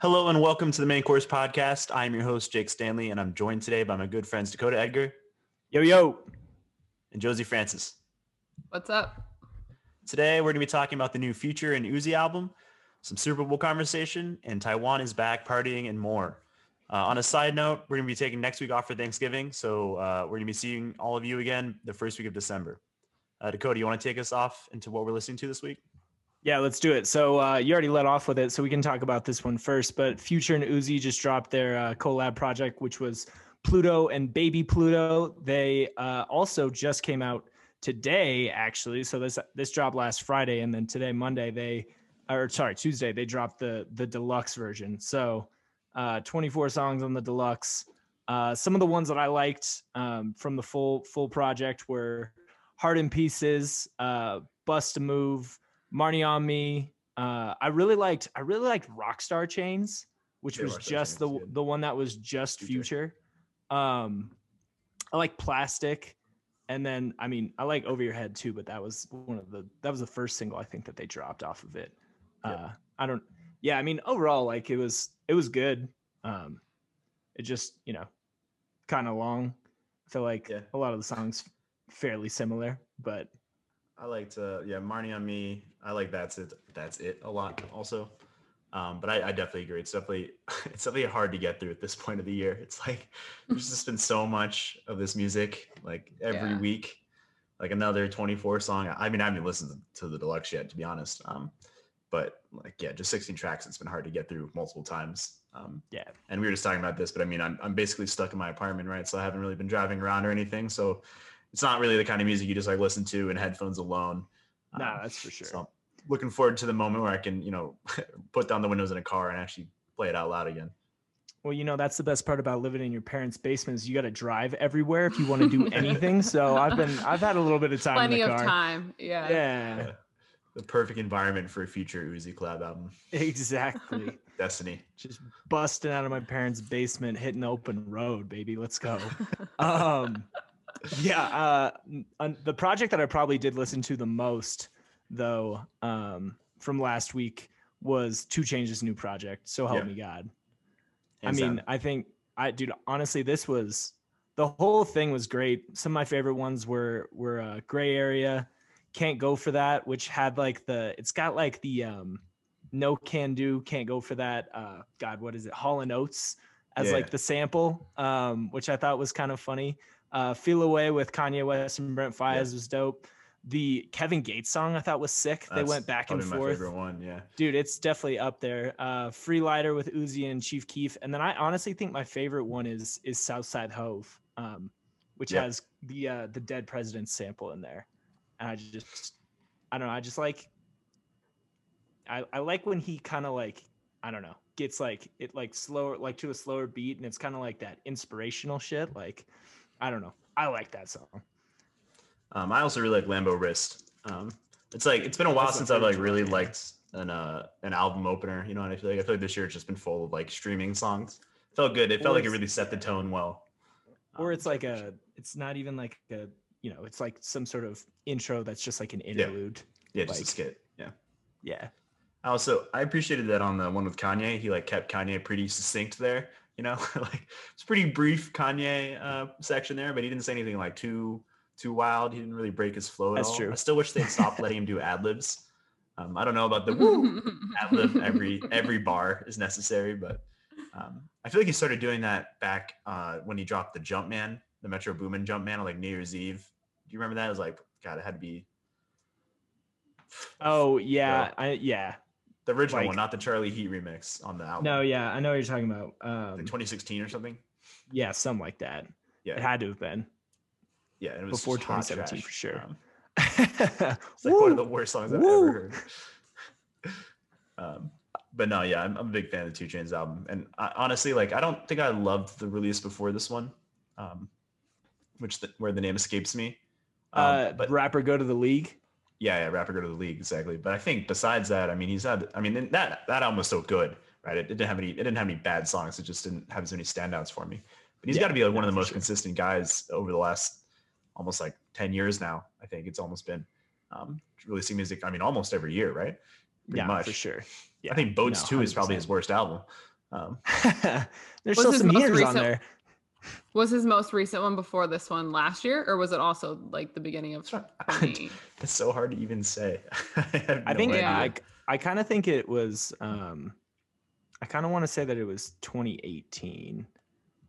Hello and welcome to the Main Course Podcast. I'm your host, Jake Stanley, and I'm joined today by my good friends Dakota Edgar Yo, yo. and Josie Francis. What's up? Today, we're going to be talking about the new Future and Uzi album, some Super Bowl conversation, and Taiwan is back partying and more. Uh, on a side note, we're going to be taking next week off for Thanksgiving, so uh, we're going to be seeing all of you again the first week of December. Uh, Dakota, you want to take us off into what we're listening to this week? Yeah, let's do it. So uh, you already let off with it, so we can talk about this one first. But Future and Uzi just dropped their uh, collab project, which was Pluto and Baby Pluto. They uh, also just came out today, actually. So this this dropped last Friday, and then today, Monday, they or sorry, Tuesday, they dropped the the deluxe version. So uh, 24 songs on the deluxe. Uh, some of the ones that I liked um, from the full full project were Heart in Pieces, uh, Bust a Move. Marni on me. Uh, I really liked I really liked Rockstar Chainz, which Yeah, was Rockstar just the Chains, good. the one that was just Future. future. Um, I like Plastic, and then I mean I like Over Your Head too, but that was one of the that was the first single I think that they dropped off of it. Yep. Uh, I don't. Yeah, I mean overall like it was it was good. Um, it just you know kind of long. I feel like Yeah. a lot of the songs fairly similar, but I liked, uh, yeah, Marni on me. I like that's it. That's it a lot also. Um, but I, I definitely agree. It's definitely it's definitely hard to get through at this point of the year. It's like there's just been so much of this music, like every Yeah. week, like another 24 song. I mean, I haven't listened to the deluxe yet, to be honest. Um, but like, yeah, just 16 tracks. It's been hard to get through multiple times. Um, yeah, and we were just talking about this, but I mean, I'm, I'm basically stuck in my apartment, right? So I haven't really been driving around or anything. So it's not really the kind of music you just like listen to in headphones alone. No, Um, that's for sure. so I'm looking forward to the moment where I can, you know, put down the windows in a car and actually play it out loud again. Well, you know, that's the best part about living in your parents' basement is you got to drive everywhere if you want to do anything. so I've been, I've had a little bit of time Plenty in the of car. time. Yeah. Yeah, Yeah. The perfect environment for a future Uzi collab album, exactly. Destiny. Just busting out of my parents' basement, hitting the open road, baby. Let's go. um, yeah, uh, the project that I probably did listen to the most, though, um, from last week was 2 Chainz' new project. So help Yeah. me God. Hands I mean, down. I think I dude, honestly, this was the whole thing was great. Some of my favorite ones were were uh, Gray Area, Can't Go for That, which had like the it's got like the um no can do, can't go for that. Uh God, what is it? Hall and Oates as Yeah. like the sample, um, which I thought was kind of funny. Uh Feel Away with Kanye West and Brent Faiyaz was dope. The Kevin Gates song I thought was sick. they went back and forth My favorite one, yeah. dude it's definitely up there uh free lighter with uzi and chief keef and then i honestly think my favorite one is is southside Hov um which Yeah. has the uh the dead President sample in there and i just i don't know i just like i i like when he kind of like i don't know gets like it like slower like to a slower beat and it's kind of like that inspirational shit like i don't know i like that song Um, I also really like Lambo Wrist. Um, it's like it's been a while That's since I've like really yeah. liked an uh an album opener. You know, and I feel like I feel like this year it's just been full of like streaming songs. It felt good. It Or felt like it really set the tone well. or Um, it's like a it's not even like a you know it's like some sort of intro that's just like an interlude yeah, just a skit. Yeah. yeah Also, I appreciated that on the one with Kanye. He like kept Kanye pretty succinct there. You know, like it's pretty brief Kanye uh, section there, but he didn't say anything like too too wild. He didn't really break his flow at That's all. true. I still wish they'd stop letting him do ad libs. Um, I don't know about the woo ad lib every every bar is necessary, but um, I feel like he started doing that back uh, when he dropped the Jumpman, the Metro Boomin Jumpman on like New Year's Eve. Do you remember that? It was like God, it had to be oh yeah i yeah the original like- one, not the Charlie Heat remix on the album. no yeah i know what you're talking about like um 2016 or something. yeah something like that Yeah, it had to have been yeah, it was before 2017 trash. for sure. Um, it's like one of the worst songs I've Woo! ever heard. um, but no, yeah, I'm, I'm a big fan of the 2 Chainz album, and I, honestly, like, I don't think I loved the release before this one, um, which the, where the name escapes me. Um, uh but Rap or Go to the League yeah, yeah, Rap or Go to the League exactly. But I think besides that, I mean, he's had. I mean, that that album was so good, right? It, didn't have any. It didn't have any bad songs. It just didn't have as many standouts for me. But he's Yeah, got to be like one of the most sure. consistent guys over the last almost like ten years now. I think it's almost been um, releasing music. I mean, almost every year, right? Pretty yeah much. for sure yeah I think Boats no, Two is probably his worst album. Um, There's still some most years on recent- there. Was his most recent one before this one last year, or was it also like the beginning of That's right. 20? it's so hard to even say. I, have I no think idea. Yeah. I I kind of think it was um I kind of want to say that it was 2018.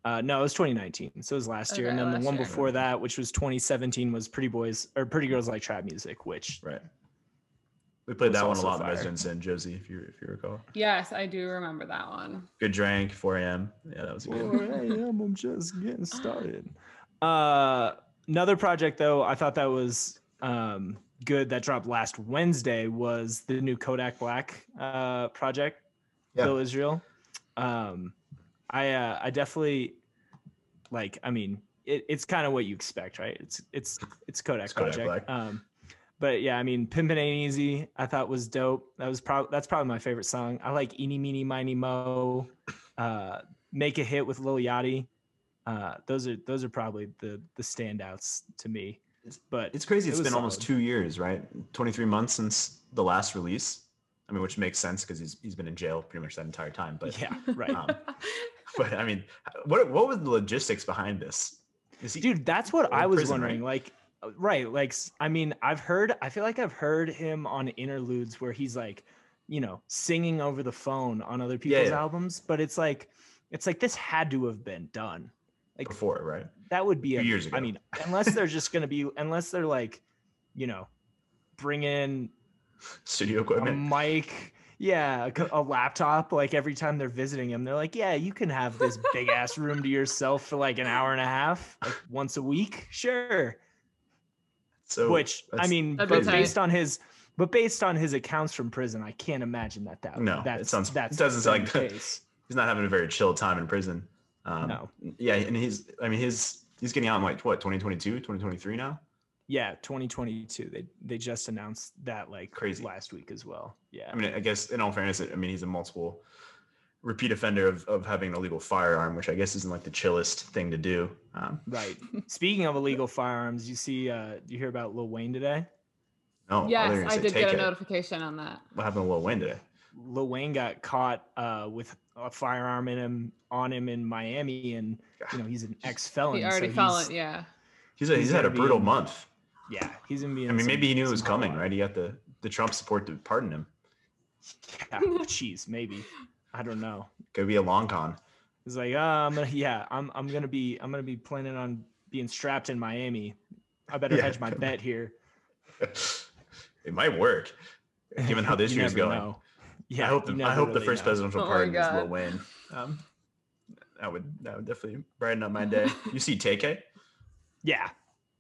Uh no, it was 2019. So it was last year. And then the one year. before that, which was 2017 was Pretty Boys or Pretty Girls Like Trap Music, which right. We played that one a lot in fire. Residence Inn, Josie, if you if you recall. yes, I do remember that one. Good drink, 4 a.m. Yeah, that was good. 4 a.m. I'm just getting started. Uh, another project though, I thought that was um, good that dropped last Wednesday was the new Kodak Black uh, project, Yeah. Bill Israel. Um, I uh, I definitely like. I mean, it, it's kind of what you expect, right? It's it's it's Kodak It's Kodak project. Black. Um, but yeah, I mean, Pimpin' Ain't Easy, I thought was dope. That was probably that's probably my favorite song. I like Eeny Meeny Miny Mo, uh, Make a Hit with Lil Yachty. Uh, those are those are probably the the standouts to me. But It's crazy. It It's was been almost two years, right? 23 months since the last release. I mean, which makes sense because he's he's been in jail pretty much that entire time. But yeah, right. um, but I mean, what what was the logistics behind this? Is he dude that's what i was prison, right? wondering like uh, Uh, right like i mean i've heard i feel like i've heard him on interludes where he's like you know singing over the phone on other people's yeah. albums but it's like it's like this had to have been done like before, right? that would be a, years i mean unless they're just gonna be unless they're like you know bring in Studio a equipment. mic yeah a, a laptop like every time they're visiting him they're like yeah you can have this big ass room to yourself for like an hour and a half like once a week sure So which i mean but tight. based on his but based on his accounts from prison i can't imagine that that No, it that's sounds- that doesn't sound like- case. he's not having a very chill time in prison. Um, No. Yeah, and he's I mean his he's getting out in like what 2022, 2023 now. yeah 2022 they they just announced that like Crazy. last week as well yeah I mean, I guess in all fairness, I mean he's a multiple repeat offender of, of having an illegal firearm, which I guess isn't like the chillest thing to do. Um, right speaking of illegal firearms you see uh you hear about lil wayne today no, yes, you I did get a it. notification on that. What happened to Lil Wayne today? Lil Wayne got caught uh, with a firearm in him on him in Miami, and you know he's an ex felon. He already so fell he's- yeah. He's, a, He's he's had a gonna be brutal in- month. Yeah, he's gonna be. I mean, some- maybe he knew it was coming, right? He got the the Trump support to pardon him. Yeah, jeez, maybe. I don't know. Could be a long con. He's like, uh, I'm gonna, yeah, I'm, I'm gonna be, I'm gonna be planning on being strapped in Miami. I better Yeah. hedge my bet here. it might work, given how this You year's going. know. I Yeah, hope the I never hope the first know. presidential Oh my pardon is Lil God. Um, that would that would definitely brighten up my day. You see TK? Yeah,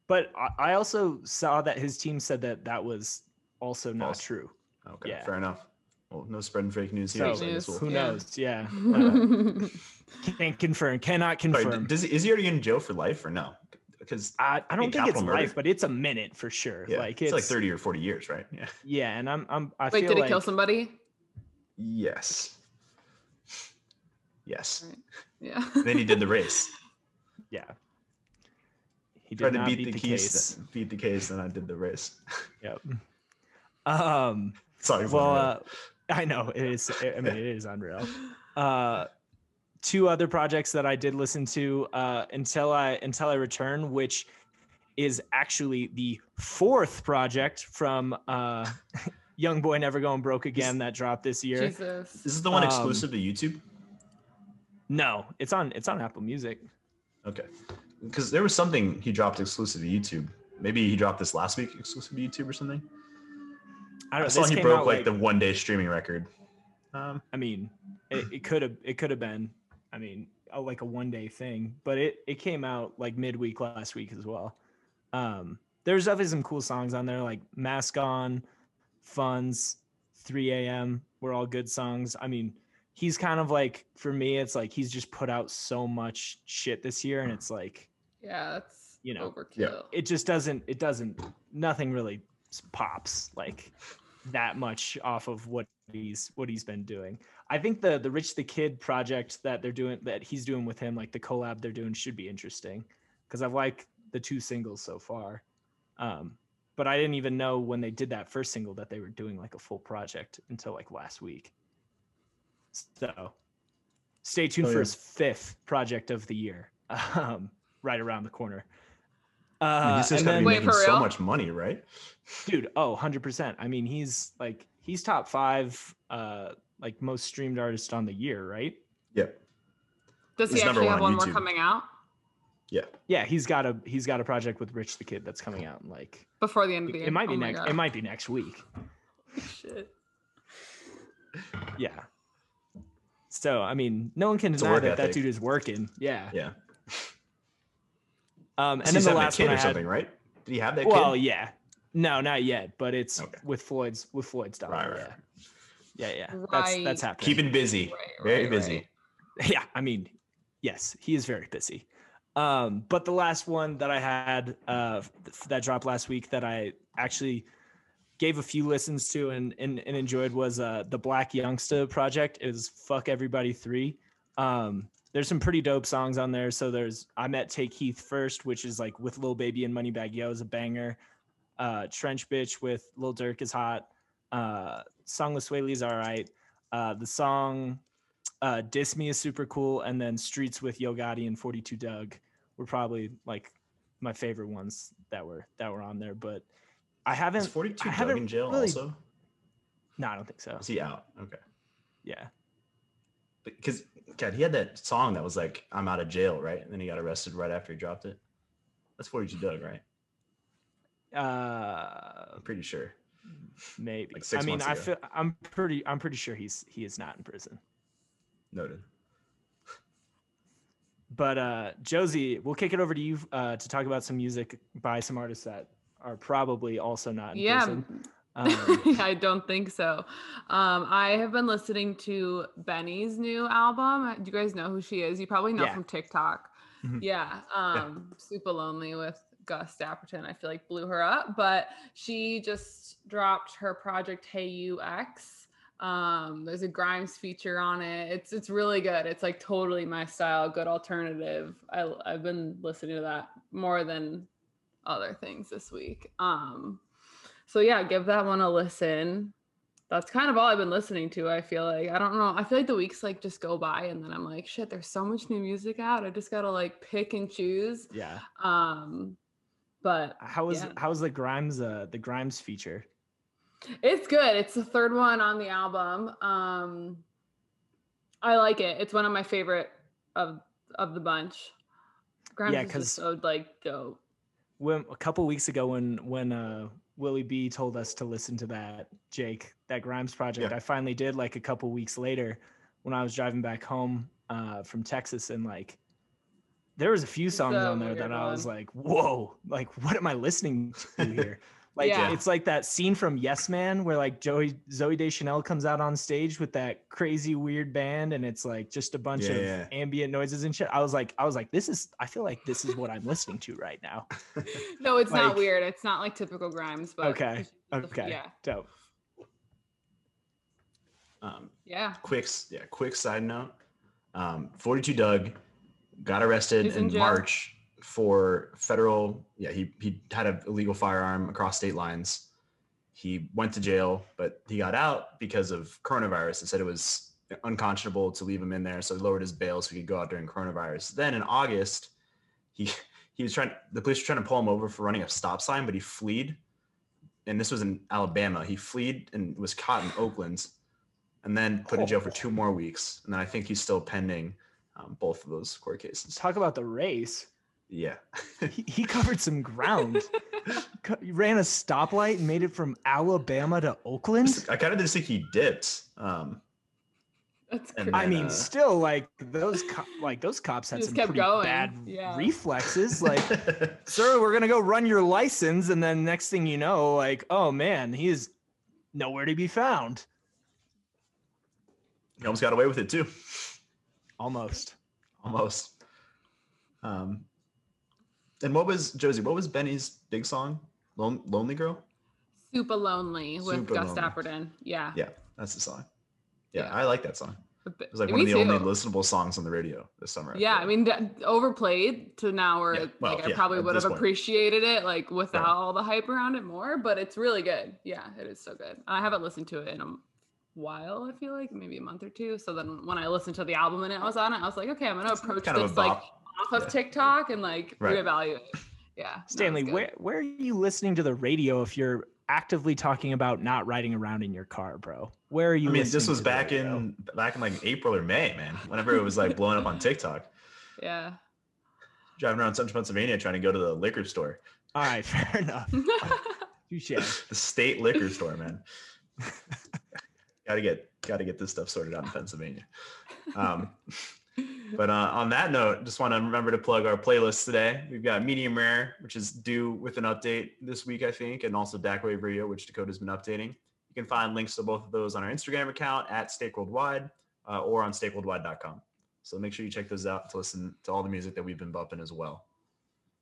but I, I also saw that his team said that that was also not False. true. Okay, Yeah. fair enough. Well, no spreading fake news here. So, so I guess news. Who knows? Yeah, Uh, can't confirm, cannot Sorry, confirm. does is he already in jail for life or no? Because I, I don't think think it's murder- life, but it's a minute for sure. yeah, like it's, it's, like thirty or forty years, right? Yeah. Yeah, and I'm I'm I Wait, feel did he like kill somebody? Yes. Yes. Right. Yeah. then he did the race. yeah. He did Tried to beat, beat, the, the case, case. then- beat the case, and I did the race. Yep. Um. Sorry. Well, uh, I know it is. I mean, it is unreal. Uh, two other projects that I did listen to uh, until I until I return, which is actually the fourth project from uh, Young Boy Never Going Broke Again that dropped this year. Jesus. Is this is the one um, exclusive to YouTube. No, it's on it's on Apple Music. Okay. Because there was something he dropped exclusive to YouTube. Maybe he dropped this last week exclusive to YouTube or something. I I, don't know. saw this he came broke out, like, the one day streaming record. Um, I mean, it, it could have it could have been. I mean, a, like a one day thing, but it it came out like midweek last week as well. Um, there's definitely some cool songs on there, like "Mask On," "Funds," "3 A.M." were all good songs. I mean, he's kind of like for me, it's like he's just put out so much shit this year, and it's like Yeah, that's You know, overkill. it just doesn't it doesn't nothing really pops like that much off of what he's what he's been doing. I think the the rich the kid project that they're doing that he's doing with him like the collab they're doing should be interesting because i've liked the two singles so far. Um but i didn't even know when they did that first single that they were doing like a full project until like last week. So stay tuned Oh, for his fifth project of the year, um, right around the corner. I mean, Uh, he's just and gotta be then, making so real? much money, right? dude, oh, 100%. I mean, he's like, he's top five, uh, like most streamed artist on the year, right? Yep. Does he He's number actually have one one on more coming out Yeah. Yeah, he's got a he's got a project with Rich the Kid that's coming out in like before the end of the year? it might be Oh next God. it might be next week. Shit. Yeah. So I mean, no one can deny work that that dude is working. Yeah. Yeah. Um, and He's then the having a last kid one I or had, something, right? Did he have that well, kid? yeah, no, not yet, but it's Okay. with Floyd's with Floyd's daughter. Right, right. Yeah, yeah, yeah. That's Right. that's happening. Keeping busy. Right, Very busy. right. yeah, I mean, yes, he is very busy. Um, but the last one that I had uh, that dropped last week that I actually gave a few listens to and and, and enjoyed was uh, the Blac Youngsta project. It was "Fuck Everybody 3. Um, there's some pretty dope songs on there. So there's I met Tay Keith first, which is like with Lil Baby and Moneybagg Yo is a banger. Uh, Trench Bitch with Lil Durk is hot. Uh, Songless Whaley's all right. Uh, the song uh Diss Me is super cool, and then Streets with Yo Gotti and 42 Dugg were probably like my favorite ones that were that were on there. But I haven't Is 42 I Doug haven't in jail really- also? no, I don't think so. Is he out? Okay. Yeah. Because God, he had that song that was like, "I'm out of jail," right? And then he got arrested right after he dropped it. That's 42 Dugg, right? Uh I'm pretty sure. maybe. Like six I mean, I feel I'm pretty I'm pretty sure he's he is not in prison. Noted. But uh Josie, we'll kick it over to you uh to talk about some music by some artists that are probably also not in Yeah. prison. Um, I don't think so. Um, I have been listening to Benee's new album. Do you guys know who she is? You probably know Yeah. from TikTok. Mhm. Yeah. Um, Super Lonely with Gus Dapperton. I feel like blew her up, but she just dropped her project Hey u x. Um, there's a Grimes feature on it. It's it's really good. It's like totally my style, good alternative. I I've been listening to that more than other things this week. Um, so yeah, give that one a listen. That's kind of all I've been listening to. I feel like I don't know. I feel like the weeks like just go by and then I'm like, shit, there's so much new music out. I just gotta like pick and choose. yeah. Um, but How was Yeah. how was the Grimes uh the Grimes feature? it's good. It's the third one on the album. Um, I like it. It's one of my favorite of of the bunch. Grimes Yeah, is so like dope. when a couple weeks ago when when uh Willie B told us to listen to that Jake that Grimes project, Yeah. I finally did like a couple weeks later when I was driving back home uh from Texas and like there was a few songs on there that I was like, whoa, like what am I listening to here? Like Yeah. it's like that scene from Yes Man where like Joey Zoe Deschanel comes out on stage with that crazy weird band and it's like just a bunch Yeah, of yeah. ambient noises and shit. I was like, I was like, this is I feel like this is what I'm listening to right now. No, it's Like- not weird. It's not like typical Grimes, but Okay, it's- it's Okay. yeah, Dope. Um, yeah. quick, yeah, quick side note. Um, 42 Dugg got arrested He's in in jail. March for federal. Yeah, he he had an illegal firearm across state lines. He went to jail, but he got out because of coronavirus. They said it was unconscionable to leave him in there, so he lowered his bail so he could go out during coronavirus. Then in August, he he was trying. The police were trying to pull him over for running a stop sign, but he fled. And this was in Alabama. He fled and was caught in Oakland, and then put in jail for two more weeks. And then I think he's still pending um, both of those court cases. Talk about the race. Yeah. He, he covered some ground. Co- he ran a stoplight and made it from Alabama to Oakland. I kind of just think he dipped. Um, That's And crazy. I mean, uh, still like those co- like those cops had some kept pretty going, bad yeah. reflexes. Like, sir, we're gonna go run your license, and then next thing you know, like, oh man, he is nowhere to be found. he almost got away with it too. Almost. Almost. Um, and what was Josie? What was Benee's big song? Lon- Lonely Girl. super lonely with Super Gus Dapperton. Yeah. Yeah, that's the song. Yeah, Yeah. I like that song. It was like me one of the only listenable songs on the radio this summer. Yeah, I mean, d- overplayed to now where Yeah, well, like I yeah, probably would have point. appreciated it like without all the hype around it more. But it's really good. Yeah, it is so good. I haven't listened to it in a while. I feel like maybe a month or two. So then when I listened to the album and it was on it, I was like, okay, I'm gonna approach kind of a this like. Off of TikTok and like Right. reevaluate. Yeah, Stanley, good. where where are you listening to the radio if you're actively talking about not riding around in your car, bro? Where are you? I mean, this was back radio? in back in like April or May, man. Whenever it was like blowing up on TikTok, Yeah. driving around Central Pennsylvania trying to go to the liquor store, All right, fair enough. Touche. the state liquor store, man. got to get got to get this stuff sorted out in Pennsylvania. Um, but uh, on that note, just want to remember to plug our playlist today. We've got Medium Rare, which is due with an update this week, I think, and also DAC Wave Radio, which Dakota's been updating. You can find links to both of those on our Instagram account at Steak Worldwide uh, or on steakworldwide.com. So make sure you check those out to listen to all the music that we've been bumping as well.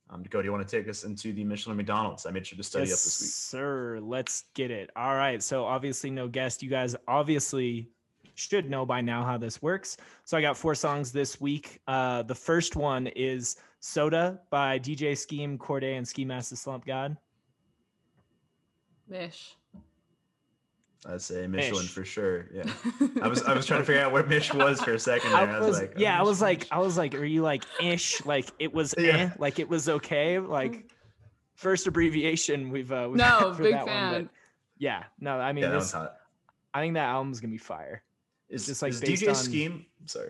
Um, Dakota, you want to take us into the Michelin McDonald's? I made sure to study yes, up this week. sir. Let's get it. All right. So obviously no guest. You guys obviously should know by now how this works. So I got four songs this week. Uh, the first one is Soda by DJ Scheme, Cordae, and Ski Mask the Slump God. Mish. I'd say Michelin Mish. for sure. Yeah. I was I was trying to figure out where Mish was for a second there. I was, like, oh, yeah, I was like, Mish. I was like, are you like ish? Like it was, Yeah. eh? like it was okay. Like first abbreviation we've uh, we've No, had for big that one, fan. yeah, no, I mean, yeah, that this, one's hot. I think that album's gonna be fire. Is, just, like, is based DJ on- Scheme? Sorry.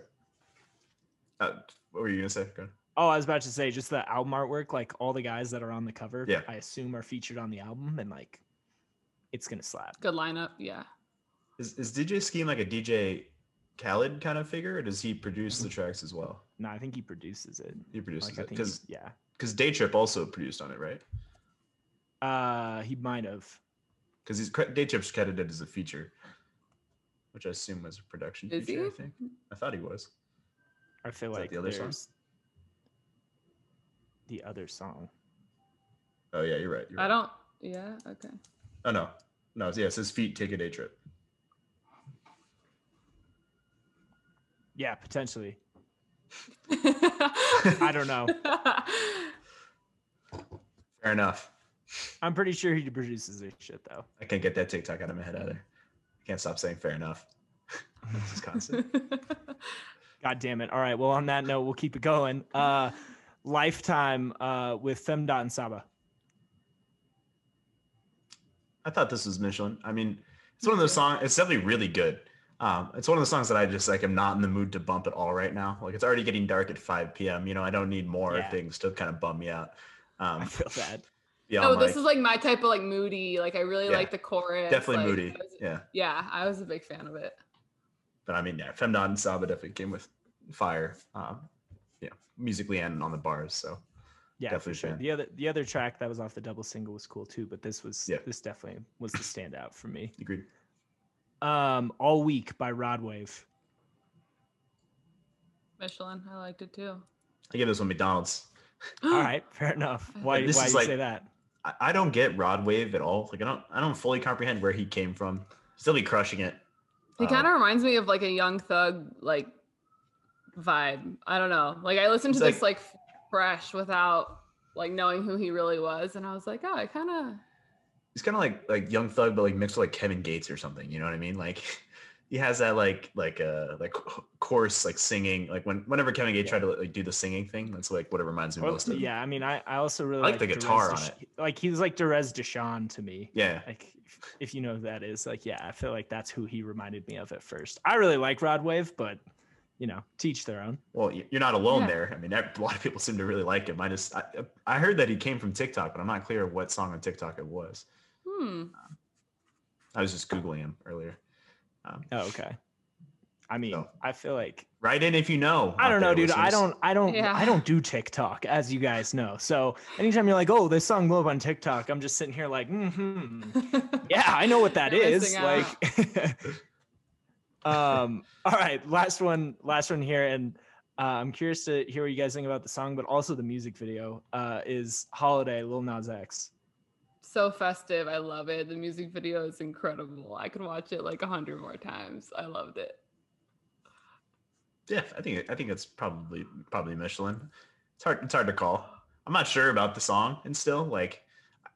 Uh, what were you gonna say? Go. Oh, I was about to say just the album artwork, like all the guys that are on the cover, Yeah. I assume are featured on the album, and like it's gonna slap. Good lineup. Yeah. Is is DJ Scheme like a DJ Khaled kind of figure, or does he produce the tracks as well? No, I think he produces it. He produces Like it because yeah, because Day Trip also produced on it, right? uh, he might have. Because he's cre- Day Trip's credited as a feature, which I assume was a production Is feature. he? I think I thought he was. I feel Is that like the other song? there's the other song. Oh yeah, you're right. You're I right. don't. Yeah. Okay. Oh no, no. Yeah, it says feet take a day trip. Yeah, potentially. I I don't know. Fair enough. I'm pretty sure he produces this shit though. I can't get that TikTok out of my head either. I can't stop saying fair enough. This is constant. God damn it. All right. Well, on that note, we'll keep it going. Uh, Lifetime uh, with Femdot and Saba. I thought this was Michelin. I mean, it's one of those songs. It's definitely really good. Um, it's one of the songs that I just like. am not in the mood to bump at all right now. Like it's already getting dark at 5 p.m. You know, I don't need more Yeah. things to kind of bum me out. I Um, feel that. Yeah, no, I'm this like, is like my type of like moody. Like I really Yeah. like the chorus. definitely like, moody. Was- Yeah, yeah, I was a big fan of it. but I mean, yeah, Femdot and Saba definitely came with fire. Um, yeah, musically and on the bars. So Yeah, Definitely for sure. The other the other track that was off the double single was cool too, but this was Yeah. this definitely was the standout for me. agreed. Um, All Week by Rod Wave. Michelin, I liked it too. I give this one McDonald's. All right, fair enough. Why this why is do you like- say that? I, I don't get Rod Wave at all. Like I don't I don't fully comprehend where he came from. Still be crushing it. He Um, kind of reminds me of like a young thug like vibe. I don't know. Like I listened to this like fresh without like knowing who he really was, and I was like, oh, I kind of he's kind of like like Young Thug, but like mixed with like Kevin Gates or something. You know what I mean? Like he has that like like uh like course like singing. Like when whenever Kevin Gates Yeah. tried to like do the singing thing, that's like what it reminds me Well, most of. yeah, I mean, I, I also really I like the Derez guitar on Desh- it. Like he's like Derez De'Shon to me. Yeah. Like if, if you know who that is, like yeah, I feel like that's who he reminded me of at first. I really like Rod Wave, but you know, teach their own. Well, you're not alone Yeah. there. I mean, a lot of people seem to really like him. I just I, I heard that he came from TikTok, but I'm not clear what song on TikTok it was. hmm. I was just googling him earlier. Um, Oh, okay. I mean, So- I feel like write in if you know. I don't know, there, dude. I don't, I don't, Yeah. I don't do TikTok, as you guys know. So anytime you're like, "Oh, this song blew up on TikTok," I'm just sitting here like, "Hmm, yeah, I know what that You're is." missing Like, um, all right, last one, last one here, and uh, I'm curious to hear what you guys think about the song, but also the music video. Uh, is "Holiday" Lil Nas X. so festive. I love it. The music video is incredible. I could watch it like a hundred more times. I loved it. Yeah, I think I think it's probably probably Michelin. It's hard it's hard to call. I'm not sure about the song and still like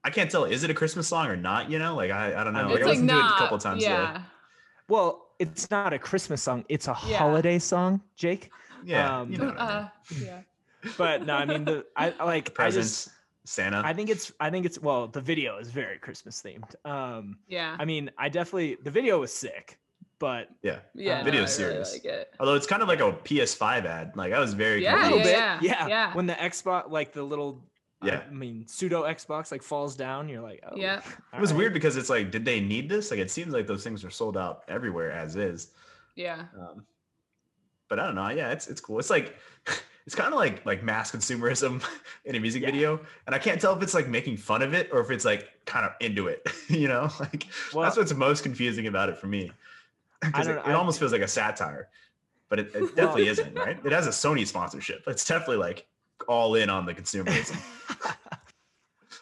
I can't tell is it a Christmas song or not, you know? Like I, I don't know. I mean, Like, it's I like listened to it not. a couple times yeah. today. Well, it's not a Christmas song. It's a Yeah. holiday song, Jake. Yeah, Um, you know what I mean. Uh, yeah. But no, I mean the I I like I presents, just Santa. I think it's I think it's well the video is very Christmas themed. Um, Yeah. I mean I definitely the video was sick, but yeah. Yeah. uh, no, video's I really like it. Although it's kind of like a PS5 ad. Like I was very Yeah, confused. bit, yeah, yeah, yeah. When the Xbox like the little Yeah. I mean pseudo Xbox like falls down, you're like oh Yeah. It was all weird because it's like, did they need this? Like, it seems like those things are sold out everywhere as is. Yeah. Um, but I don't know. Yeah, it's it's cool. It's like it's kind of like like mass consumerism in a music Yeah. video, and I can't tell if it's like making fun of it or if it's like kind of into it. You know, like Well- that's what's most confusing about it for me. 'Cause don't it, it I- almost feels like a satire, but it, it definitely isn't. Right? It has a Sony sponsorship. It's definitely like all in on the consumerism. I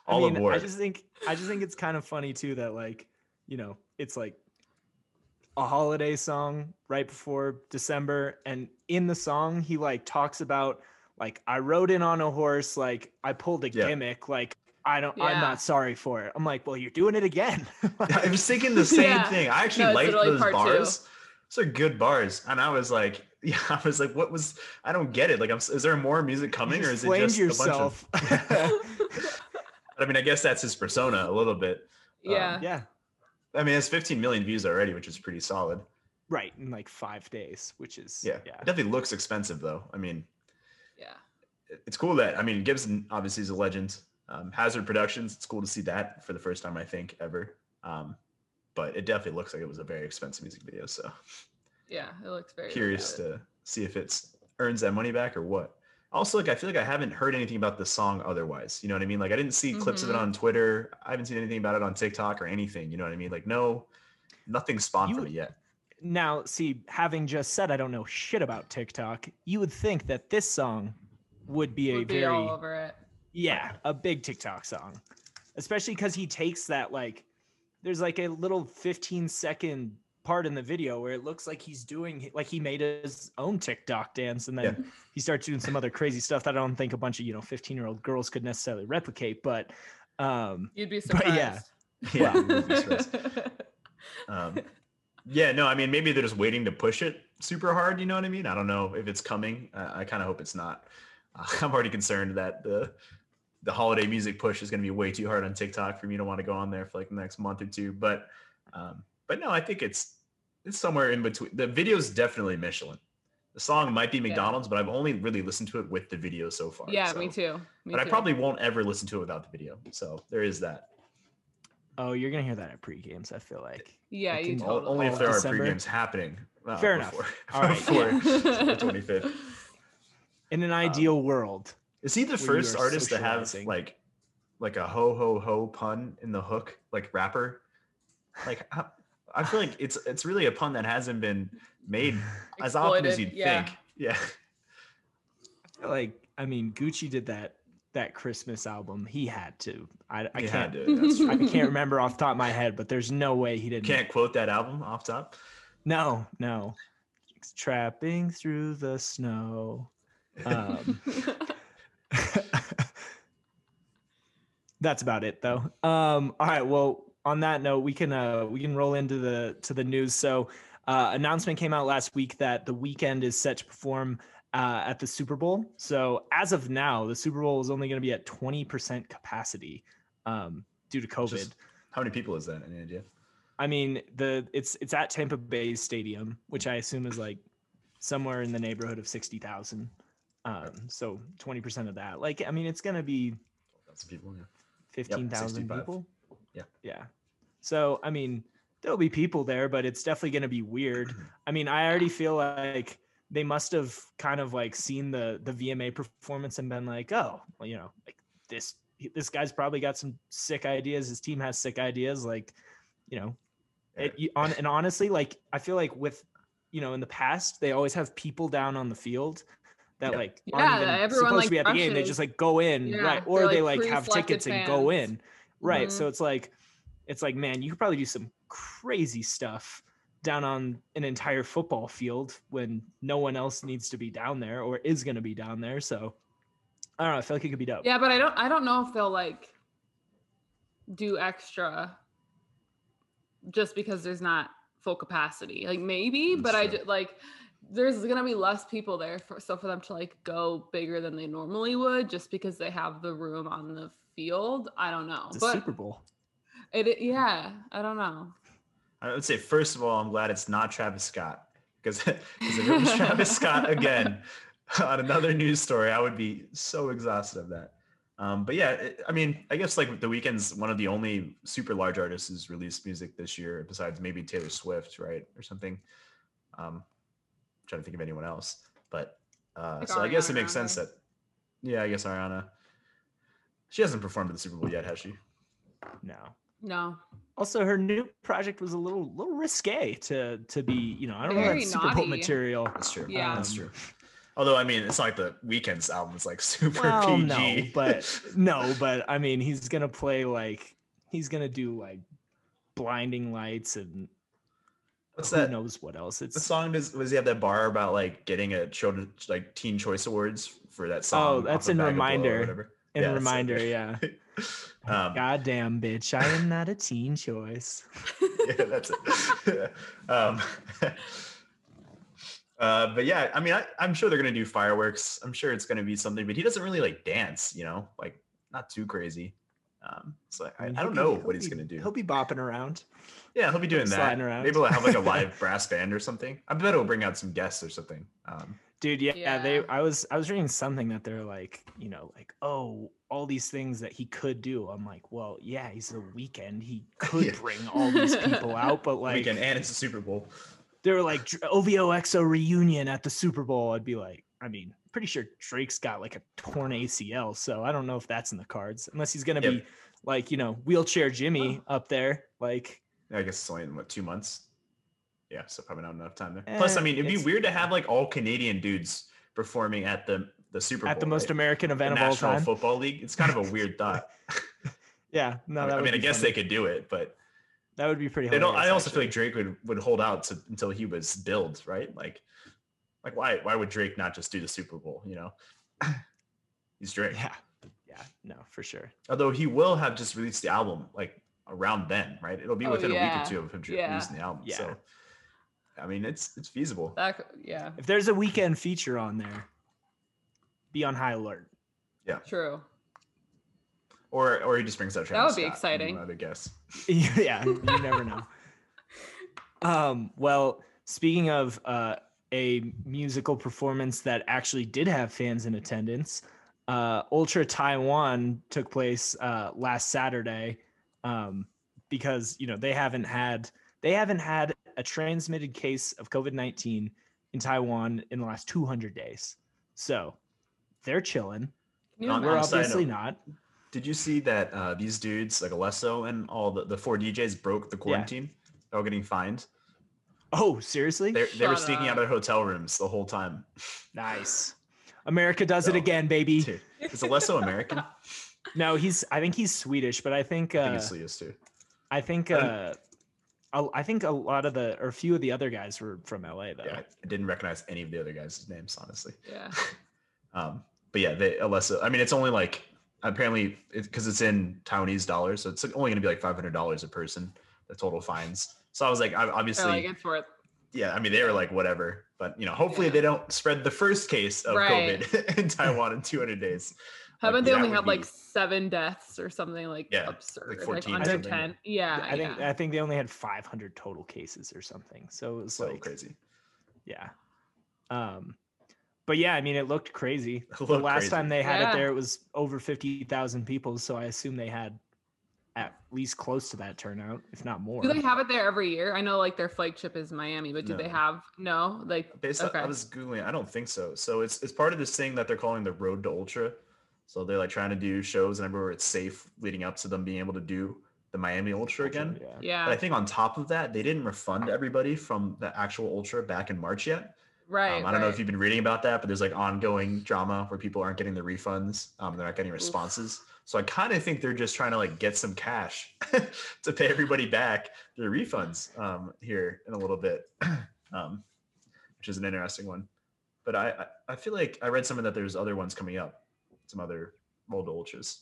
all mean, aboard. I just think I just think it's kind of funny too that like, you know, it's like a holiday song right before December and in the song he like talks about like I rode in on a horse, like I pulled a Yeah. gimmick, like I don't I'm not sorry for it. I'm like, well, you're doing it again. I was thinking the same Yeah. thing. I actually No, liked those part two. bars. Those are good bars, and I was like, yeah, I was like, what was? I don't get it. Like, I'm, is there more music coming, or is it just yourself. a bunch of? I mean, I guess that's his persona a little bit. Yeah. Um, yeah. I mean, it's 15 million views already, which is pretty solid. Right. In like five days, which is Yeah, yeah. it definitely looks expensive though. I mean, yeah. it's cool that I mean Gibson obviously is a legend. Um, Hazard Productions, it's cool to see that for the first time I think ever. Um, but it definitely looks like it was a very expensive music video. So Yeah. It looks very curious to see if it's earns that money back or what. Also, like I feel like I haven't heard anything about the song otherwise. You know what I mean? Like I didn't see clips of it Mhm. on Twitter. I haven't seen anything about it on TikTok or anything. You know what I mean? Like no, nothing spawned You from it yet. Now, see, having just said I don't know shit about TikTok, you would think that this song would be a Would be very all over it. yeah, a big TikTok song. Especially because he takes that like there's like a little 15 second part in the video where it looks like he's doing like he made his own TikTok dance and then Yeah. he starts doing some other crazy stuff that I don't think a bunch of, you know, 15 year old girls could necessarily replicate. But um You'd be But surprised. yeah. Yeah, it would be stressed. um, yeah, no, I mean maybe they're just waiting to push it super hard. You know what I mean? I don't know if it's coming. Uh, I kind of hope it's not. Uh, I'm already concerned that the the holiday music push is going to be way too hard on TikTok for me to want to go on there for like the next month or two. But um, but no, I think it's it's somewhere in between. The video is definitely Michelin. The song might be McDonald's, but I've only really listened to it with the video so far. yeah, so- me too. Me But I probably won't ever listen to it without the video. So there is that. oh you're gonna hear that at pre-games, I feel like. Yeah, I you can- O- totally. Only if there December? are pre-games happening. uh, Fair enough. before- All right, before yeah. the 25th. In an ideal world. Is he the first artist to have like like a ho ho ho pun in the hook, like rapper? Like how- I feel like it's it's really a pun that hasn't been made as often as you'd yeah. think. Yeah. I like I mean Gucci did that that Christmas album. He had to. I, I can't do to, that's true. I can't remember off the top of my head, but there's no way he didn't. Can't quote that album off top. No, no. Trapping through the snow. Um, that's about it though. Um, all right. Well, on that note, we can uh, we can roll into the to the news. So, uh, announcement came out last week that the Weeknd is set to perform uh, at the Super Bowl. So, as of now, the Super Bowl is only going to be at twenty percent capacity um, due to COVID. Just- How many people is that? Any idea? I mean, the it's it's at Tampa Bay Stadium, which I assume is like somewhere in the neighborhood of sixty thousand. Um, so twenty percent of that, like, I mean, it's gonna be That's people. Yeah. fifteen thousand 65. people. Yeah. Yeah. So I mean, there'll be people there, but it's definitely gonna be weird. I mean, I already feel like they must have kind of like seen the the VMA performance and been like, oh, well, you know, like this this guy's probably got some sick ideas. His team has sick ideas. Like, you know, it, you, on and honestly, like I feel like with you know in the past they always have people down on the field that Yeah. like aren't even everyone, supposed like, to be at the game. They just like go in, Yeah, right? they're, Or they like, like have pre-selected tickets and go in, right? Mhm. So it's like it's like man, you could probably do some crazy stuff down on an entire football field when no one else needs to be down there or is going to be down there. So I don't know. I feel like it could be dope. yeah, but I don't I don't know if they'll like do extra just because there's not full capacity. Like maybe, That's but I just like there's gonna be less people there for so for them to like go bigger than they normally would just because they have the room on the field. I don't know. It's a but Super Bowl. it, it yeah, I don't know. I would say first of all, I'm glad it's not Travis Scott because if it was Travis Scott again on another news story, I would be so exhausted of that. Um, but yeah, it- I mean, I guess like the Weeknd's one of the only super large artists who's released music this year, besides maybe Taylor Swift, right, or something. Um, trying to think of anyone else, but uh, Like so I guess it Ariana makes sense that yeah, I guess Ariana. She hasn't performed at the Super Bowl yet, has she? No. No. Also, her new project was a little little risque to to be, you know, I don't know Very that's Super Bowl material. That's true. Yeah. that's Um, true. Although I mean, it's not like the Weeknd's album is like super Well, PG. no, but no, but I mean, he's gonna play like he's gonna do like blinding lights and what's who that? knows what else. What It's song does was he have that bar about like getting a children like Teen Choice Awards for that song? Oh, that's off of in Bag of Blow or Reminder. Yeah, so- reminder, yeah. um, Goddamn bitch, I am not a teen choice. yeah, that's it. um, uh, but yeah, I mean, I, I'm sure they're gonna do fireworks. I'm sure it's gonna be something, but he doesn't really like dance, you know, like not too crazy. Um, so I, mean, I don't know he'll what he's be- gonna do. He'll be bopping around. Yeah, he'll be doing that. sliding around. Maybe we'll have like a live brass band or something. I bet it'll bring out some guests or something. Um, Dude, yeah, Yeah. they I was I was reading something that they're like, you know, like, oh, all these things that he could do. I'm like, well, yeah, he's a Weeknd. He could Yeah. bring all these people out, but like weekend and it's the Super Bowl. they were like Dr- OVOXO reunion at the Super Bowl. I'd be like, I mean, pretty sure Drake's got like a torn ACL, so I don't know if that's in the cards unless he's gonna Yep. be like, you know, wheelchair Jimmy oh. up there. Like, I guess it's only in what two months. Yeah, so probably not enough time there. Plus, I Eh, mean, it'd be weird to have like all Canadian dudes performing at the the Super Bowl at the most right? American The event of all National time. Football League. It's kind of a weird thought. Yeah, no, I that mean, would I be guess funny. they could do it, but that would be pretty. they don't. I hilarious, also feel like Drake would would hold out to, until he was billed, right? Like, like why why would Drake not just do the Super Bowl? You know, he's Drake. Yeah, yeah, no, for sure. Although he will have just released the album like around then, right? It'll be Oh, within a week or two of him Yeah. releasing the album. Yeah. So, I mean, it's it's feasible. That yeah, If there's a Weeknd feature on there, be on high alert. Yeah. True. Or or he just brings out That would be Scott, exciting. I would guess. yeah, you never know. Um, well, speaking of uh, a musical performance that actually did have fans in attendance, uh, Ultra Taiwan took place uh, last Saturday um, because you know they haven't had they haven't had a transmitted case of COVID nineteen in Taiwan in the last two hundred days, so they're chilling. Can We're on a imagine? side obviously note, not. Did you see that uh, these dudes like Alesso and all the, the four DJs broke the quarantine? They're all getting fined. Oh, seriously? They they were Shut sneaking out up. of hotel rooms the whole time. Nice. America does it again, baby. Dude, is Alesso American? No, he's. I think he's Swedish, but I think. think Uh, it's Leos too. I think. I Uh, a- I think a lot of the or a few of the other guys were from LA though. Yeah, I didn't recognize any of the other guys' names, honestly. Yeah. Um, but yeah, they Alesso. I mean, it's only like apparently because it's in Taiwanese dollars, so it's only going to be like five hundred dollars a person. The total fines. So I was like, I- obviously, like it's worth. yeah. I mean, they were like, whatever. But you know, hopefully Yeah. they don't spread the first case of Right. COVID in Taiwan in two hundred days. Haven't Like, they only would had like seven deaths or something like Yeah, absurd, like, 14 or under ten? Yeah, I think. yeah. I think they only had 500 total cases or something. So it was so like, crazy. yeah. Um, but yeah, I mean, it looked crazy. It The last crazy. time they had Yeah. it there, it was over 50,000 people. So I assume they had at least close to that turnout, if not more. Do they have it there every year? I know like their flagship is Miami, but do they have no? Like Based on. I was googling. I don't think so. So it's it's part of this thing that they're calling the Road to Ultra. So they're like trying to do shows and everywhere it's safe leading up to them being able to do the Miami Ultra again. Yeah. yeah, But I think on top of that, they didn't refund everybody from the actual Ultra back in March yet. right. Um, I don't know if you've been reading about that, but there's like ongoing drama where people aren't getting the refunds. Um, they're not getting responses. So I kind of think they're just trying to like get some cash to pay everybody back their refunds um, here in a little bit, um, which is an interesting one. But I, I I feel like I read something that there's other ones coming up, some other World Ultras.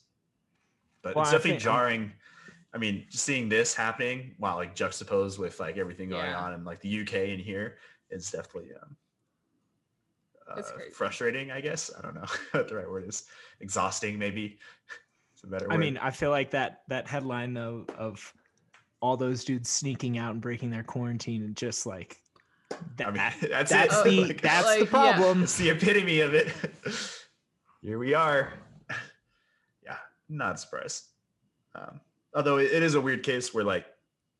But Well, it's I definitely think- I'm- jarring I mean, just seeing this happening while like juxtaposed with like everything going Yeah. on in like the UK and here is definitely um, uh, frustrating. I guess I don't know what the right word is. Exhausting, maybe. It's a better word. I mean, I feel like that that headline though of all those dudes sneaking out and breaking their quarantine and just like that, I mean, that's, that's it. the Like, that's Like, the yeah. problem. It's the epitome of it. Here we are. Yeah, not surprised. Um, although it, it is a weird case where like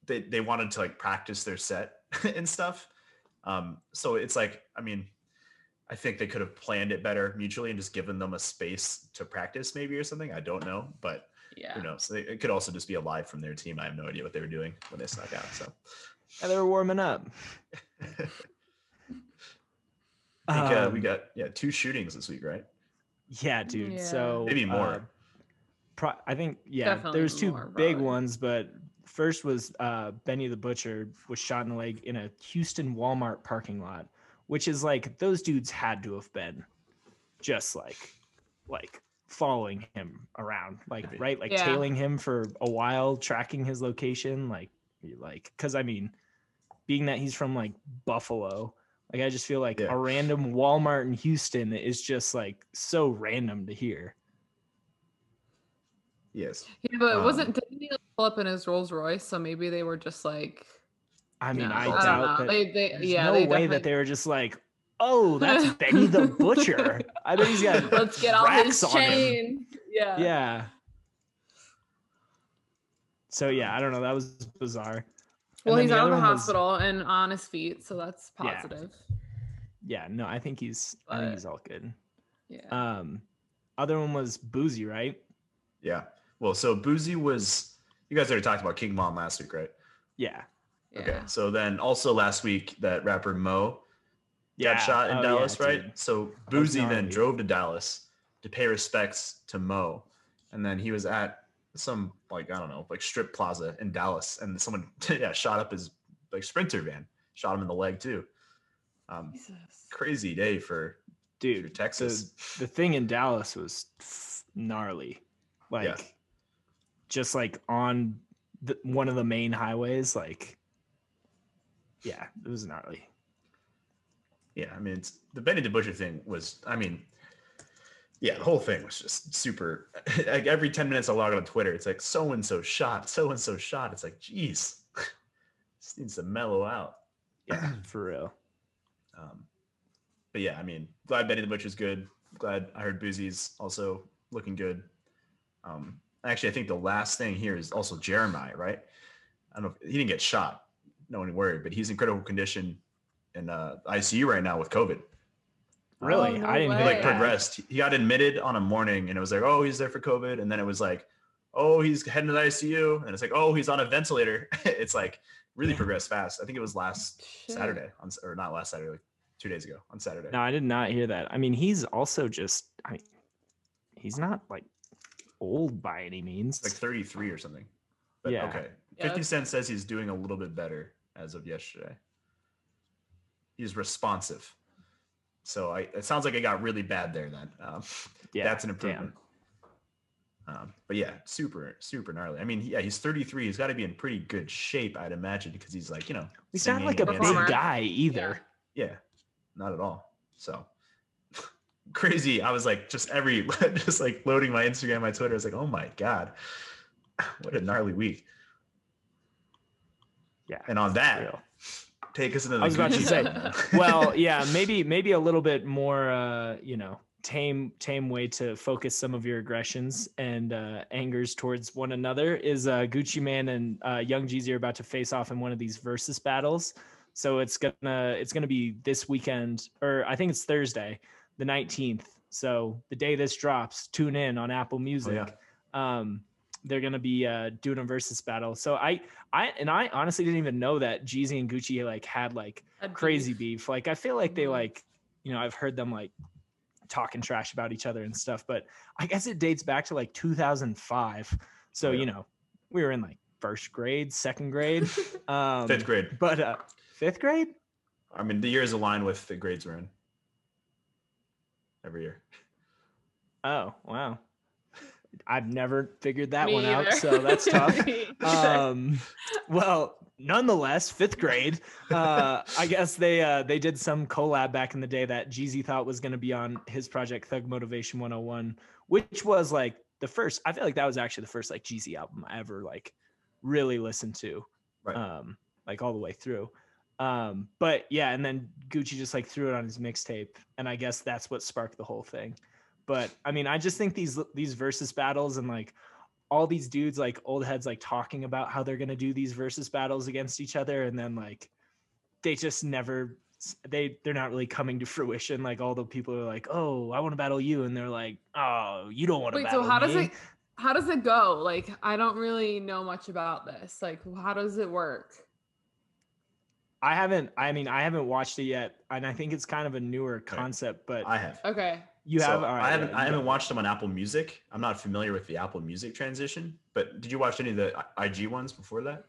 they, they wanted to like practice their set and stuff. Um, so it's like, I mean, I think they could have planned it better mutually and just given them a space to practice maybe or something. I don't know, but Yeah. who knows? It it could also just be a lie from their team. I have no idea what they were doing when they snuck out. So Yeah, they were warming up. I think uh, we Um, got yeah two shootings this week, right? Yeah, dude. Yeah. So Maybe more. uh, pro- I think yeah. Definitely There's two more, big probably. ones, but first was uh, Benny the Butcher was shot in the leg in a Houston Walmart parking lot, which is like those dudes had to have been just like like following him around, like right, like Yeah. tailing him for a while, tracking his location, like like because I mean, being that he's from like Buffalo. Like I just feel like Yeah. a random Walmart in Houston is just like so random to hear. Yes. Yeah, but it Um, wasn't didn't he like, pull up in his Rolls Royce? So maybe they were just like I mean, no, I don't doubt know. that. They, they, there's yeah, no they way definitely- that they were just like, "Oh, that's Benny the Butcher." I bet he's got Let's get all his racks on him. chain. Yeah. Yeah. So yeah, I don't know. That was bizarre. Well, then he's the out of the one was- hospital and on his feet, so that's positive. Yeah, yeah no, I think he's. I think he's all good. Yeah. Um, other one was Boosie, right? Yeah. Well, so Boosie was you guys already talked about King Von last week, right? Yeah. yeah. Okay. So then also last week that rapper Mo Yeah. got shot in Oh, yeah, Dallas, right? dude. So Boosie then drove to Dallas to pay respects to Mo. And then he was at some like I don't know, like strip plaza in Dallas and someone yeah, shot up his like sprinter van, shot him in the leg too. Um Jesus. crazy day for, for Dude, Texas. The, the thing in Dallas was f- gnarly. Like, just like on the, one of the main highways. Like, yeah, it was gnarly. Yeah, I mean, it's, the Benny the Butcher thing was, I mean, yeah, the whole thing was just super. Like every 10 minutes I log on Twitter, it's like so and so shot, so and so shot. It's like, geez, this needs to mellow out. Yeah, for real. Um, but yeah, I mean, glad Benny the Butcher's good. Glad I heard Boosie's also looking good. Um, actually, I think the last thing here is also Jeremih, right? I don't know. If, he didn't get shot. No one worried, but he's in critical condition in uh, ICU right now with COVID. Oh, really, Oh, no I didn't way. like progressed. He got admitted on a morning, and it was like, oh, he's there for COVID, and then it was like, oh, he's heading to the ICU, and it's like, oh, he's on a ventilator. it's like really progressed fast. I think it was last Shit. Saturday, on, or not last Saturday, like two days ago on Saturday. No, I did not hear that. I mean, he's also just. I mean, he's not like old by any means. like 33 or something. But Yeah. okay. Yeah, 50 Cent says he's doing a little bit better as of yesterday. He's responsive. So I it sounds like it got really bad there then. Um, yeah, that's an improvement. Um, but yeah, super, super gnarly. I mean, yeah, he's 33. He's got to be in pretty good shape, I'd imagine, because he's like, you know, He's not like a big guy either. Yeah, not at all. So crazy. I was like, just every, just like loading my Instagram, my Twitter. I was like, oh my God, what a gnarly week. Yeah, And on that, real. Take us into the I was about to say, well, yeah, maybe maybe a little bit more, uh, you know, tame tame way to focus some of your aggressions and uh, angers towards one another is uh, Gucci Mane and uh, Young Jeezy are about to face off in one of these versus battles. So it's gonna it's gonna be this weekend, or I think it's Thursday, the nineteenth. So the day this drops, tune in on Apple Music. yeah. Um, they're gonna be uh, doing a versus battle. So I I and I honestly didn't even know that Jeezy and Gucci like had like Had crazy beef. beef. Like I feel like they Mhm. like, you know, I've heard them like talking trash about each other and stuff, but I guess it dates back to like 2005. So, Oh, yeah. you know, we were in like first grade, second grade, um, Fifth grade. but uh, fifth grade. I mean, the years align with the grades we're in every year. Oh, wow. I've never figured that Me one out, so that's tough. Um well nonetheless fifth grade uh i guess they uh they did some collab back in the day that jeezy thought was going to be on his project thug motivation 101 which was like the first i feel like that was actually the first like jeezy album i ever like really listened to Right. um like all the way through um but yeah and then gucci just like threw it on his mixtape and i guess that's what sparked the whole thing but i mean i just think these these versus battles and like all these dudes like old heads like talking about how they're going to do these versus battles against each other and then like they just never they they're not really coming to fruition like all the people are like oh i want to battle you and they're like oh you don't want to Wait, battle so how does it how does it go? Like I don't really know much about this. Like how does it work? i haven't i mean i haven't watched it yet and i think it's kind of a newer concept but I have. Okay. You So, have right, I haven't. yeah, I haven't watched them on Apple Music. I'm not familiar with the Apple Music transition. But did you watch any of the IG ones before that?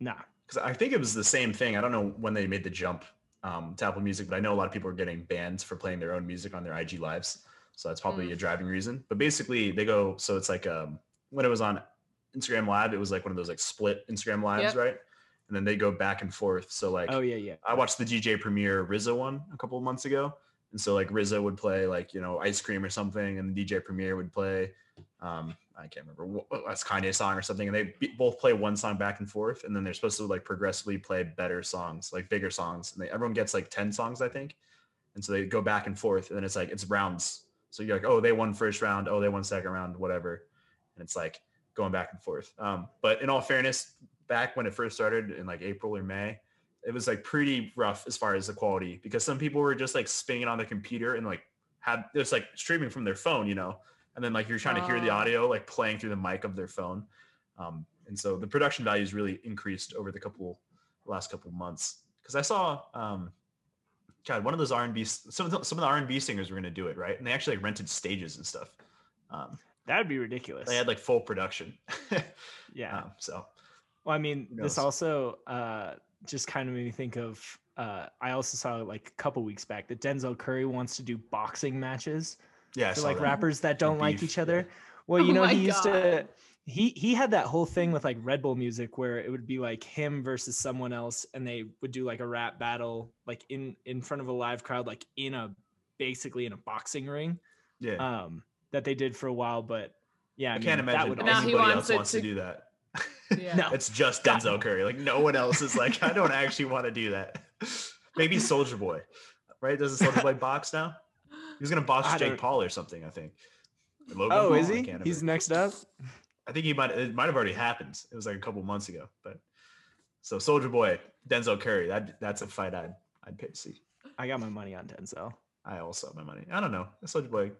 nah Because I think it was the same thing. I don't know when they made the jump um, to Apple Music, but I know a lot of people are getting banned for playing their own music on their IG lives. So that's probably Mm. a driving reason. But basically, they go. So it's like um, when it was on Instagram Live, it was like one of those like split Instagram lives, Yep. right? And then they go back and forth. So like, oh yeah yeah I watched the DJ Premier RZA one a couple of months ago. And so like RZA would play like, you know, ice cream or something and DJ Premier would play um I can't remember what that's Kanye song or something. And they both play one song back and forth. And then they're supposed to like progressively play better songs, like bigger songs. And they, everyone gets like 10 songs, I think. And so they go back and forth and then it's like, it's rounds. So you're like, oh, they won first round. Oh, they won second round, whatever. And it's like going back and forth. Um, but in all fairness, back when it first started in like April or May, it was like pretty rough as far as the quality because some people were just like spinning it on the computer and like had it's like streaming from their phone, you know, and then like you're trying to hear the Ah. audio like playing through the mic of their phone. Um, and so the production values really increased over the couple last couple months because I saw um, God, one of those R and B some of the, some of the R and B singers were going to do it right, and they actually like rented stages and stuff. Um, that would be ridiculous they had like full production. yeah um, so Well, I mean, this also uh, just kind of made me think of. Uh, I also saw like a couple weeks back that Denzel Curry wants to do boxing matches yeah, for like that. rappers that don't like beef, each yeah. other. Well, you Oh know, my he used to. He he had that whole thing with like Red Bull music where it would be like him versus someone else, and they would do like a rap battle like in in front of a live crowd, like in a basically in a boxing ring. Yeah, Um, that they did for a while, but yeah, I, I, can't mean, that imagine would Now he anybody wants else it wants to to- do that. Yeah. No. It's just Denzel. Curry. Like no one else is like, I don't actually want to do that. Maybe Soulja Boy, right? Doesn't Soulja Boy box now? He's gonna box I Jake don't- Paul or something. I think. Logan Oh, Paul? is he? He's next up. I think he might. It might have already happened. It was like a couple months ago. But so Soulja Boy, Denzel Curry. That that's a fight I'd I'd pay to see. I got my money on Denzel. I also have my money. I don't know. Soulja Boy.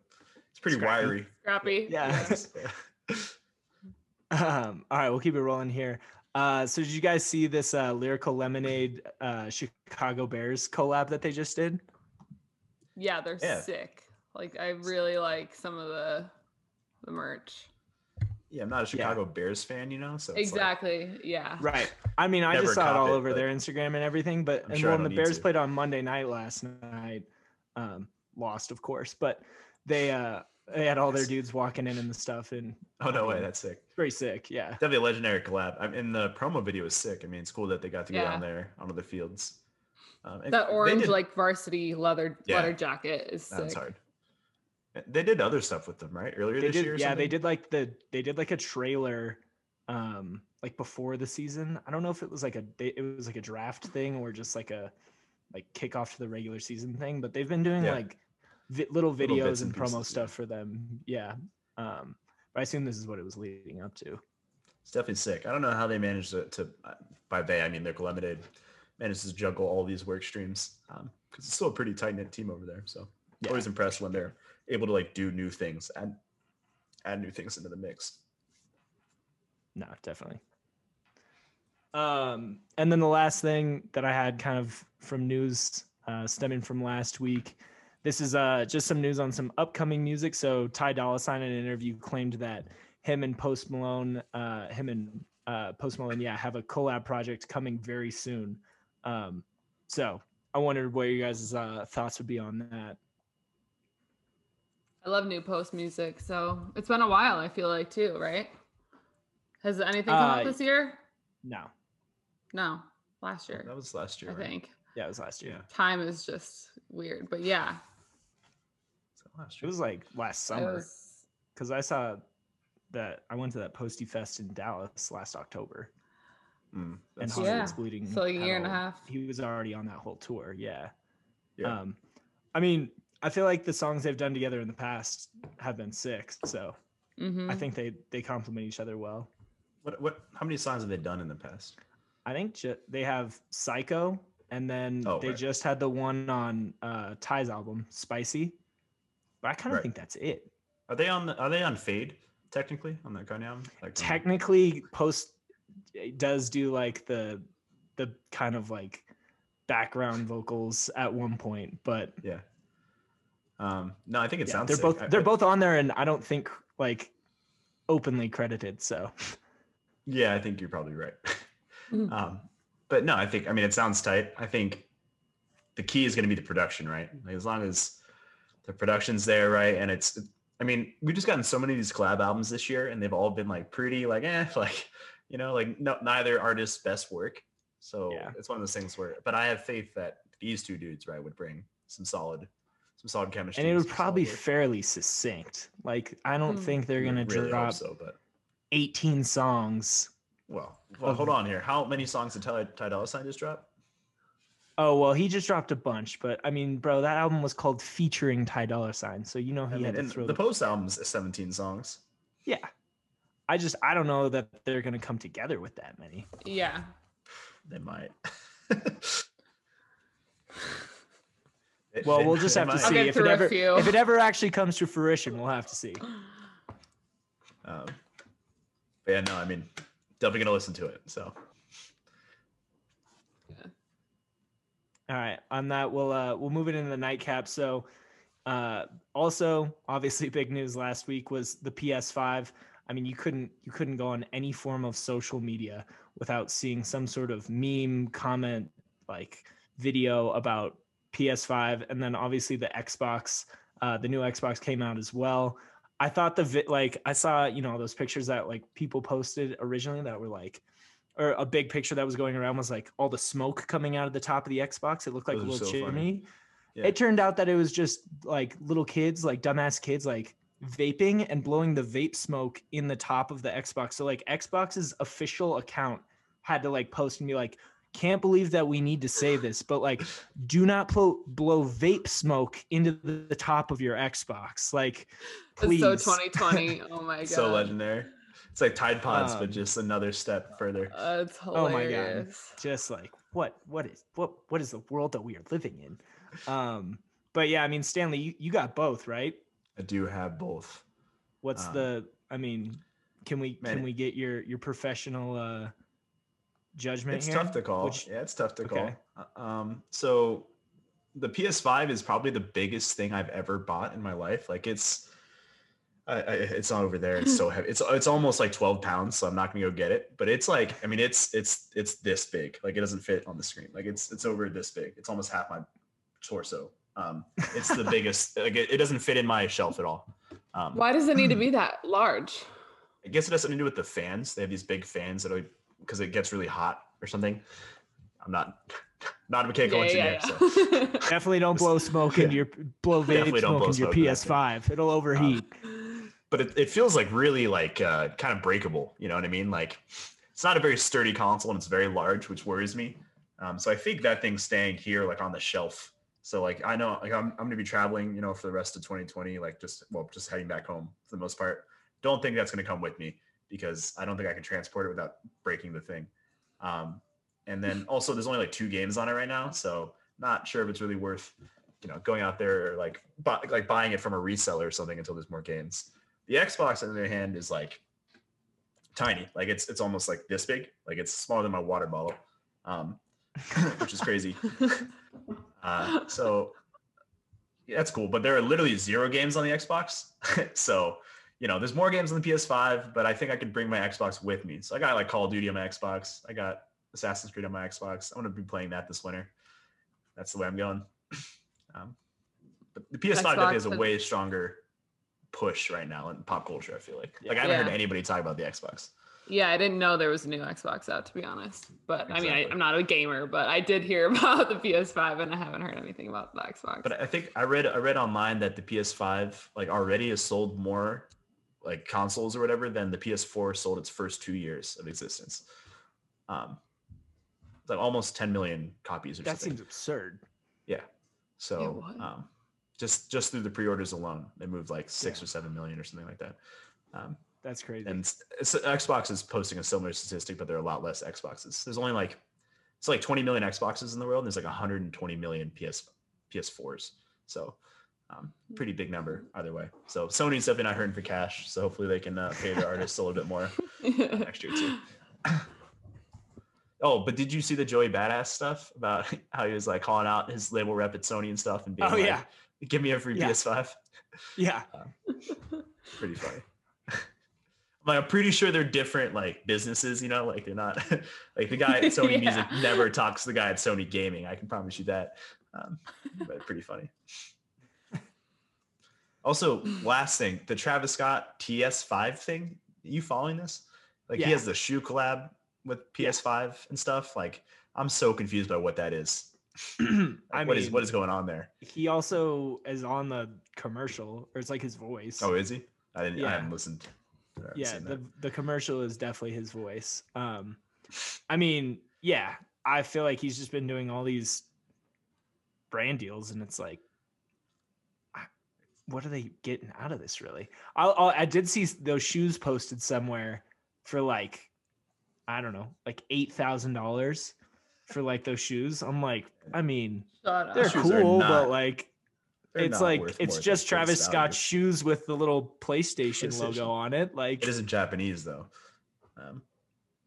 It's pretty Scrappy. wiry. Scrappy. Yeah. Yeah. Um, all right, we'll keep it rolling here. Uh, so did you guys see this uh, lyrical lemonade uh, Chicago Bears collab that they just did? Yeah, they're Yeah. sick. Like I really like some of the the merch. yeah, I'm not a Chicago Bears fan, you know. So it's like- Exactly. yeah. Right. I mean, I just saw it all it, over but their Instagram and everything. But I'm and sure when the Bears to. played on Monday night last night, um, lost of course, but they uh they had all their dudes walking in and the stuff, and Oh no way, that's sick. very sick. Yeah. Definitely a legendary collab. I mean, the promo video is sick. I mean, it's cool that they got to go Yeah. down there onto the fields. Um, That orange did- like varsity leather Yeah. leather jacket is sick. that's hard. They did other stuff with them, right? Earlier They this did, year. or yeah, they did like the they did like a trailer, um, like before the season. I don't know if it was like a they- it was like a draft thing or just like a like kickoff to the regular season thing. But they've been doing Yeah. like vi- little Little videos bits and and promo pieces, stuff for them. Yeah. Um, but I assume this is what it was leading up to. It's definitely sick. I don't know how they managed to, to uh, by they I mean they're Lemonade, managed to juggle all these work streams because it's still a pretty tight knit team over there. So Yeah. always impressed when they're able to like do new things and add new things into the mix. No, definitely. Um, and then the last thing that I had kind of from news uh, stemming from last week. This is uh, just some news on some upcoming music. So Ty Dolla Sign in an interview claimed that him and Post Malone, uh, him and uh, Post Malone, yeah, have a collab project coming very soon. Um, so I wondered what your guys' uh, thoughts would be on that. I love new post music, so it's been a while. I feel like too, right? Has anything come Uh, out this year? No. No, last year. That was last year. I right? think Yeah, it was last year. Time is just weird, but yeah, So last It was like last it summer was- because I saw that I went to that Posty Fest in Dallas last October, Mm, and that's- Hollywood Yeah. Bleeding. So, like a had year and a half. He was already on that whole tour. Yeah. yeah. Um, I mean, I feel like the songs they've done together in the past have been sick. So Mhm. I think they they complement each other well. what what? How many songs have they done in the past? I think ju- they have Psycho, and then Oh, they right. just had the one on uh, Ty's album, Spicy. But I kind of Right. think that's it. Are they on? The, are they on Fade? Technically on that Kanye album? Like um, Technically, Post does do like the the kind of like background vocals at one point, but Yeah. Um, no, I think it yeah, sounds. they're sick. both I- they're I- both on there, and I don't think like openly credited. So Yeah, I think you're probably right. Mhm. um, but no, I think I mean it sounds tight. I think the key is going to be the production, right? Like as long as the production's there, right? And it's, I mean, we've just gotten so many of these collab albums this year, and they've all been like pretty, like eh, like you know, like no, neither artist's best work. So Yeah. it's one of those things where, but I have faith that these two dudes, right, would bring some solid, some solid chemistry. and it would probably fairly succinct. Like I don't Hmm. think they're gonna Really drop so, but 18 songs. well, well, Of- hold on here. How many songs did Ty, Ty Dolla Sign just drop? Oh well, he just dropped a bunch, but I mean, bro, that album was called featuring Ty Dolla Sign, so you know he I mean, had to and throw the the post album's 17 songs. yeah. I just I don't know that they're gonna come together with that many. yeah. They might. Well, we'll just have to see if it ever if it ever actually comes to fruition. We'll have to see. Um, but yeah, no, I mean, definitely gonna listen to it. So All right, on that we'll uh we'll move it into the nightcap. So uh also obviously big news last week was the PS5. I mean, you couldn't you couldn't go on any form of social media without seeing some sort of meme comment like video about PS5 and then obviously the Xbox uh the new Xbox came out as well. I thought the vi- like I saw, you know, those pictures that like people posted originally that were like or a big picture that was going around was like all the smoke coming out of the top of the Xbox. It looked like Those a little so chimney. Yeah. It turned out that it was just like little kids, like dumbass kids, like vaping and blowing the vape smoke in the top of the Xbox. So like Xbox's official account had to like post and be like, can't believe that we need to say this, but like, do not blow, blow vape smoke into the, the top of your Xbox. Like, please. It's so 2020. Oh my god. so legendary. It's like Tide Pods, Um, but just another step further. Uh, it's Oh my God. hilarious. just like what what is what what is the world that we are living in um but yeah i mean stanley you, you got both right I do have both. what's Um, the i mean can we man, can we get your your professional uh judgment It's here? tough to call. Which- yeah, it's tough to okay. call. Uh, Um, so the PS5 is probably the biggest thing I've ever bought in my life. Like it's, I, I, it's not over there. It's so heavy. It's it's almost like 12 pounds. So I'm not gonna go get it. But it's like, I mean, it's it's it's this big. Like it doesn't fit on the screen. Like it's it's over this big. It's almost half my torso. Um, it's the biggest. Like it, it doesn't fit in my shelf at all. Um, Why does it need to be that large? I guess it has something to do with the fans. They have these big fans that are because it gets really hot or something. I'm not not a mechanical engineer, so definitely don't blow smoke into your blow vape Definitely smoke into your smoke in that thing. ps5 it'll overheat but it, it feels like really like uh, kind of breakable. You know what I mean? Like it's not a very sturdy console and it's very large, which worries me. Um, so I think that thing's staying here like on the shelf. So like I know like I'm I'm gonna be traveling, you know, for the rest of 2020, like just well just heading back home for the most part. Don't think that's gonna come with me because I don't think I can transport it without breaking the thing. Um, and then also there's only like two games on it right now, so not sure if it's really worth you know going out there or like bu- like buying it from a reseller or something until there's more games. The Xbox, on the other hand, is like tiny. Like it's it's almost like this big. Like it's smaller than my water bottle, um, which is crazy. Uh, so yeah, that's cool. But there are literally zero games on the Xbox. so you know, there's more games on the PS5, but I think I could bring my Xbox with me. So I got like Call of Duty on my Xbox. I got Assassin's Creed on my Xbox. I'm gonna be playing that this winter. That's the way I'm going. Um, but the PS5 definitely has a way stronger push right now in pop culture. I feel like like I haven't heard anybody talk about the Xbox. Yeah, I didn't know there was a new Xbox out to be honest. But I mean, I, I'm not a gamer, but I did hear about the PS5 and I haven't heard anything about the Xbox. But I think I read I read online that the PS5 like already has sold more like consoles or whatever than the PS4 sold its first two years of existence. Um, like almost 10 million copies or That something. seems absurd. Yeah. So what? um, just just through the pre-orders alone, they moved like six Yeah. or seven million or something like that. Um, That's crazy. and s- s- Xbox is posting a similar statistic, but there are a lot less Xboxes. There's only like it's like 20 million Xboxes in the world. And there's like 120 million PS PS4s. So um, pretty big number either way. So Sony's definitely not hurting for cash. So hopefully they can uh, pay their artists a little bit more uh, next year too. Oh, but did you see the Joey Badass stuff about how he was like calling out his label rep at Sony and stuff and being oh like, yeah, "Give me a free Yeah. PS5." yeah. pretty funny. like I'm pretty sure they're different like businesses, you know, like they're not like the guy at Sony Music never talks to the guy at Sony Gaming. I can promise you that. Um, but pretty funny. Also, last thing, the Travis Scott TS5 thing. You following this? Like Yeah. he has the shoe collab with PS5 and stuff. Like I'm so confused by what that is. I what is mean, what is going on there? he also is on the commercial, or it's like his voice. Oh, is he? I didn't. I Yeah. haven't listened. I haven't yeah, the the commercial is definitely his voice. Um, I mean, yeah, I feel like he's just been doing all these brand deals, and it's like, what are they getting out of this? Really, I I'll, I did see those shoes posted somewhere for like, I don't know, like eight thousand dollars for like those shoes. I'm like, I mean, they're cool, not- but like. It's like it's just Travis value. Scott's shoes with the little PlayStation, PlayStation. logo on it. Like It isn't Japanese though. Um,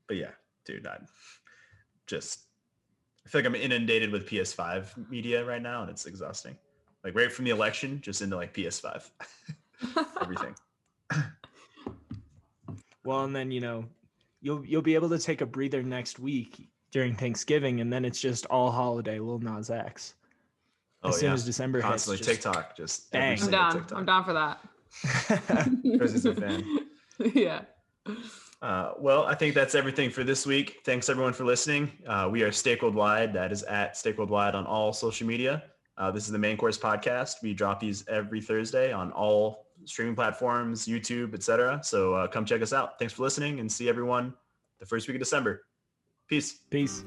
but yeah, dude, I just I feel like I'm inundated with PS5 media right now, and it's exhausting. Like right from the election, just into like PS5, everything. Well, and then you know, you'll you'll be able to take a breather next week during Thanksgiving, and then it's just all holiday Lil Nas X. Oh as soon yeah, as December constantly hits, just- TikTok, just Bang. I'm single down. TikTok. I'm down for that. Chris is a fan. yeah. Uh, well, I think that's everything for this week. Thanks everyone for listening. Uh, we are Steak Worldwide. That is at Steak Worldwide on all social media. Uh, this is the Main Course Podcast. We drop these every Thursday on all streaming platforms, YouTube, etc. So uh, come check us out. Thanks for listening and see everyone the first week of December. Peace. Peace.